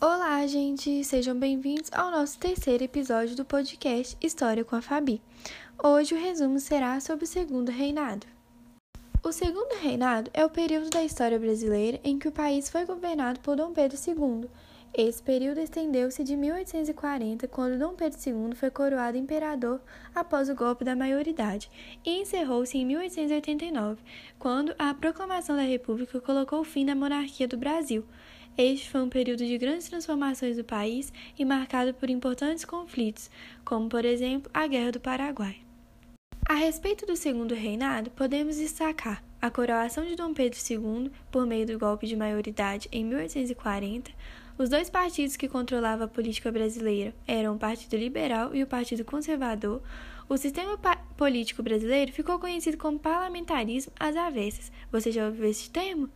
Olá, gente! Sejam bem-vindos ao nosso terceiro episódio do podcast História com a Fabi. Hoje o resumo será sobre o Segundo Reinado. O Segundo Reinado é o período da história brasileira em que o país foi governado por Dom Pedro II. Esse período estendeu-se de 1840, quando Dom Pedro II foi coroado imperador após o golpe da maioridade, e encerrou-se em 1889, quando a proclamação da República colocou fim na monarquia do Brasil. Este foi um período de grandes transformações do país e marcado por importantes conflitos, como, por exemplo, a Guerra do Paraguai. A respeito do segundo reinado, podemos destacar a coroação de Dom Pedro II por meio do golpe de maioridade em 1840. Os dois partidos que controlavam a política brasileira eram o Partido Liberal e o Partido Conservador. O sistema político brasileiro ficou conhecido como parlamentarismo às avessas. Você já ouviu esse termo?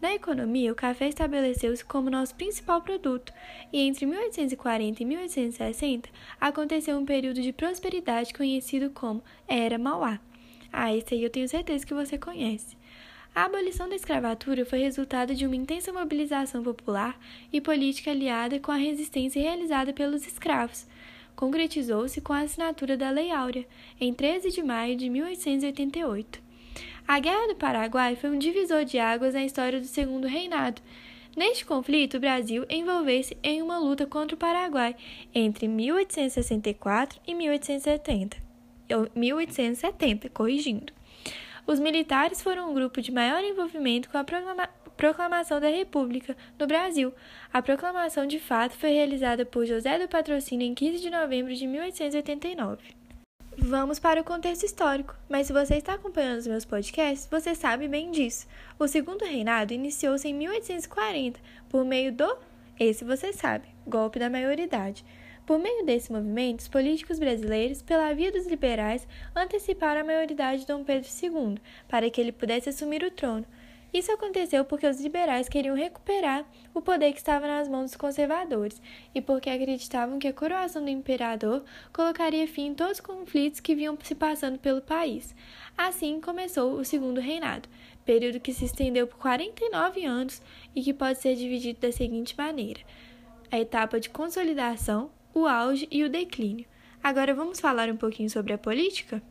Na economia, o café estabeleceu-se como nosso principal produto, e entre 1840 e 1860 aconteceu um período de prosperidade conhecido como Era Mauá. Ah, esse aí eu tenho certeza que você conhece. A abolição da escravatura foi resultado de uma intensa mobilização popular e política aliada com a resistência realizada pelos escravos. Concretizou-se com a assinatura da Lei Áurea, em 13 de maio de 1888. A Guerra do Paraguai foi um divisor de águas na história do Segundo Reinado. Neste conflito, o Brasil envolveu-se em uma luta contra o Paraguai entre 1864 e 1870. 1870, corrigindo. Os militares foram um grupo de maior envolvimento com a proclamação da República no Brasil. A proclamação de fato foi realizada por José do Patrocínio em 15 de novembro de 1889. Vamos para o contexto histórico, mas se você está acompanhando os meus podcasts, você sabe bem disso. O segundo reinado iniciou-se em 1840 por meio do, esse você sabe, golpe da maioridade. Por meio desse movimento, os políticos brasileiros, pela via dos liberais, anteciparam a maioridade de Dom Pedro II para que ele pudesse assumir o trono. Isso aconteceu porque os liberais queriam recuperar o poder que estava nas mãos dos conservadores e porque acreditavam que a coroação do imperador colocaria fim em todos os conflitos que vinham se passando pelo país. Assim começou o Segundo Reinado, período que se estendeu por 49 anos e que pode ser dividido da seguinte maneira: a etapa de consolidação, o auge e o declínio. Agora vamos falar um pouquinho sobre a política?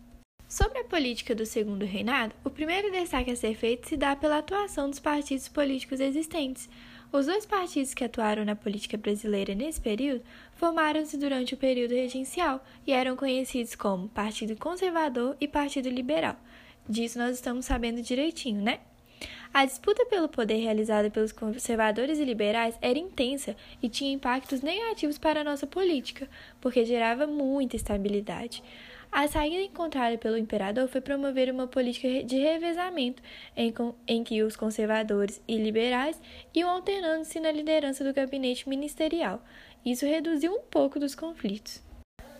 Sobre a política do Segundo Reinado, o primeiro destaque a ser feito se dá pela atuação dos partidos políticos existentes. Os dois partidos que atuaram na política brasileira nesse período formaram-se durante o período regencial e eram conhecidos como Partido Conservador e Partido Liberal. Disso nós estamos sabendo direitinho, né? A disputa pelo poder realizada pelos conservadores e liberais era intensa e tinha impactos negativos para a nossa política, porque gerava muita estabilidade. A saída encontrada pelo imperador foi promover uma política de revezamento, em, em que os conservadores e liberais iam alternando-se na liderança do gabinete ministerial. Isso reduziu um pouco dos conflitos.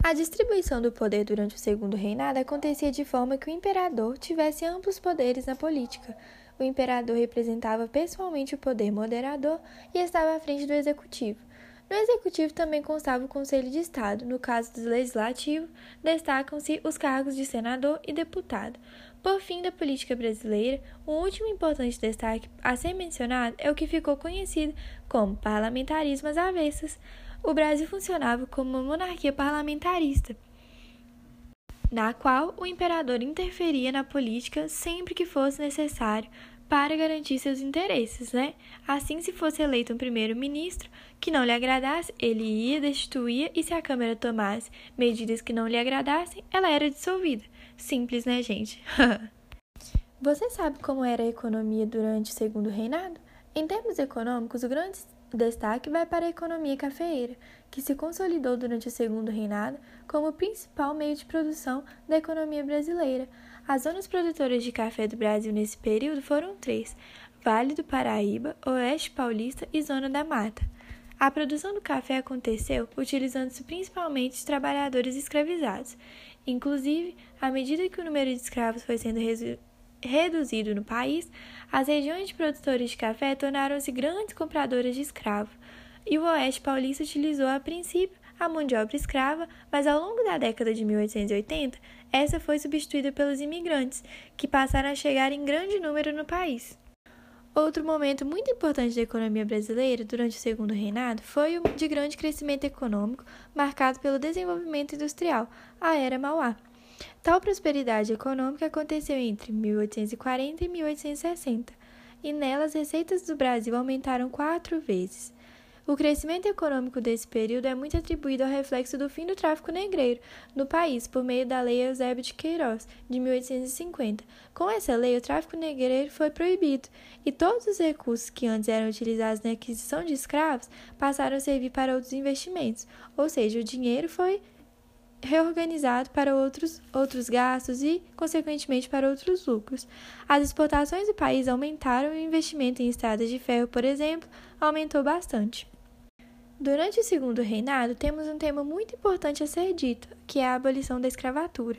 A distribuição do poder durante o segundo reinado acontecia de forma que o imperador tivesse amplos poderes na política. O imperador representava pessoalmente o poder moderador e estava à frente do executivo. No executivo também constava o Conselho de Estado. No caso do legislativo, destacam-se os cargos de senador e deputado. Por fim, da política brasileira, o último importante destaque a ser mencionado é o que ficou conhecido como parlamentarismo às avessas. O Brasil funcionava como uma monarquia parlamentarista, na qual o imperador interferia na política sempre que fosse necessário para garantir seus interesses, né? Assim, se fosse eleito um primeiro-ministro que não lhe agradasse, ele ia, destituir e se a Câmara tomasse medidas que não lhe agradassem, ela era dissolvida. Simples, né, gente? Você sabe como era a economia durante o Segundo Reinado? Em termos econômicos, o grande destaque vai para a economia cafeeira, que se consolidou durante o Segundo Reinado como o principal meio de produção da economia brasileira. As zonas produtoras de café do Brasil nesse período foram três: Vale do Paraíba, Oeste Paulista e Zona da Mata. A produção do café aconteceu utilizando-se principalmente trabalhadores escravizados. Inclusive, à medida que o número de escravos foi sendo reduzido no país, as regiões de produtores de café tornaram-se grandes compradoras de escravos, e o Oeste Paulista utilizou a princípio a mão de obra escrava, mas ao longo da década de 1880, essa foi substituída pelos imigrantes, que passaram a chegar em grande número no país. Outro momento muito importante da economia brasileira durante o segundo reinado foi o de grande crescimento econômico, marcado pelo desenvolvimento industrial, a Era Mauá. Tal prosperidade econômica aconteceu entre 1840 e 1860, e nela as receitas do Brasil aumentaram quatro vezes. O crescimento econômico desse período é muito atribuído ao reflexo do fim do tráfico negreiro no país por meio da Lei Eusébio de Queiroz, de 1850. Com essa lei, o tráfico negreiro foi proibido e todos os recursos que antes eram utilizados na aquisição de escravos passaram a servir para outros investimentos, ou seja, o dinheiro foi reorganizado para outros, outros gastos e, consequentemente, para outros lucros. As exportações do país aumentaram e o investimento em estradas de ferro, por exemplo, aumentou bastante. Durante o segundo reinado, temos um tema muito importante a ser dito, que é a abolição da escravatura.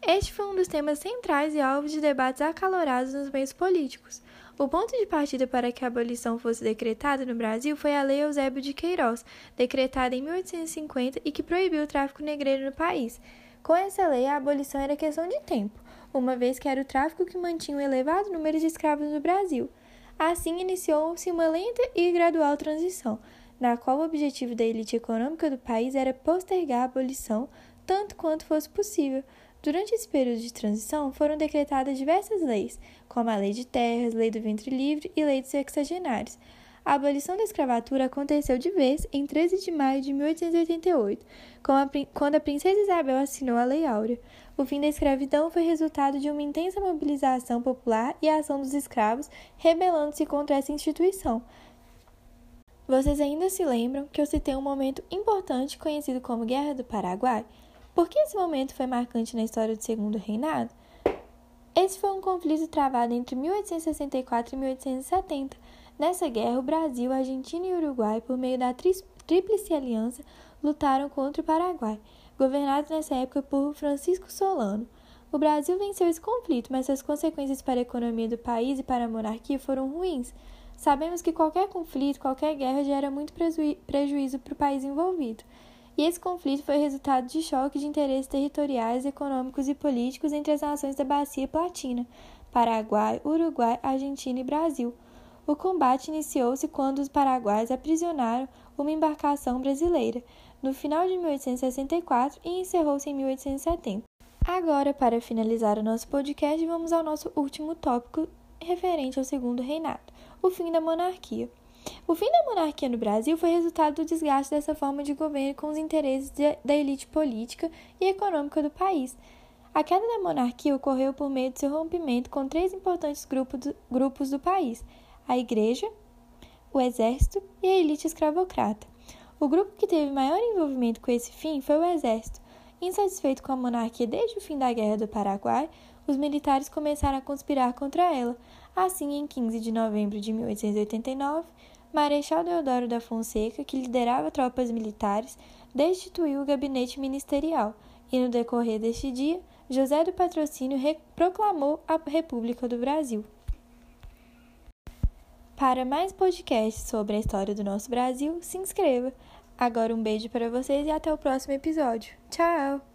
Este foi um dos temas centrais e alvo de debates acalorados nos meios políticos. O ponto de partida para que a abolição fosse decretada no Brasil foi a Lei Eusébio de Queiroz, decretada em 1850 e que proibiu o tráfico negreiro no país. Com essa lei, a abolição era questão de tempo, uma vez que era o tráfico que mantinha um elevado número de escravos no Brasil. Assim, iniciou-se uma lenta e gradual transição na qual o objetivo da elite econômica do país era postergar a abolição tanto quanto fosse possível. Durante esse período de transição, foram decretadas diversas leis, como a Lei de Terras, Lei do Ventre Livre e Lei dos Sexagenários. A abolição da escravatura aconteceu de vez em 13 de maio de 1888, quando a princesa Isabel assinou a Lei Áurea. O fim da escravidão foi resultado de uma intensa mobilização popular e a ação dos escravos, rebelando-se contra essa instituição. Vocês ainda se lembram que eu citei um momento importante conhecido como Guerra do Paraguai? Por que esse momento foi marcante na história do Segundo Reinado? Esse foi um conflito travado entre 1864 e 1870. Nessa guerra, o Brasil, Argentina e Uruguai, por meio da Tríplice Aliança, lutaram contra o Paraguai, governado nessa época por Francisco Solano. O Brasil venceu esse conflito, mas suas consequências para a economia do país e para a monarquia foram ruins. Sabemos que qualquer conflito, qualquer guerra gera muito prejuízo para o país envolvido. E esse conflito foi resultado de choque de interesses territoriais, econômicos e políticos entre as nações da Bacia Platina, Paraguai, Uruguai, Argentina e Brasil. O combate iniciou-se quando os paraguaios aprisionaram uma embarcação brasileira, no final de 1864 e encerrou-se em 1870. Agora, para finalizar o nosso podcast, vamos ao nosso último tópico referente ao segundo reinado o fim da monarquia. O fim da monarquia no Brasil foi resultado do desgaste dessa forma de governo com os interesses de, da elite política e econômica do país. A queda da monarquia ocorreu por meio de seu rompimento com três importantes grupos do, grupos do país: a Igreja, o Exército e a elite escravocrata. O grupo que teve maior envolvimento com esse fim foi o Exército. Insatisfeito com a monarquia desde o fim da Guerra do Paraguai, os militares começaram a conspirar contra ela, Assim, em 15 de novembro de 1889, Marechal Deodoro da Fonseca, que liderava tropas militares, destituiu o gabinete ministerial e, no decorrer deste dia, José do Patrocínio proclamou a República do Brasil. Para mais podcasts sobre a história do nosso Brasil, se inscreva. Agora um beijo para vocês e até o próximo episódio. Tchau!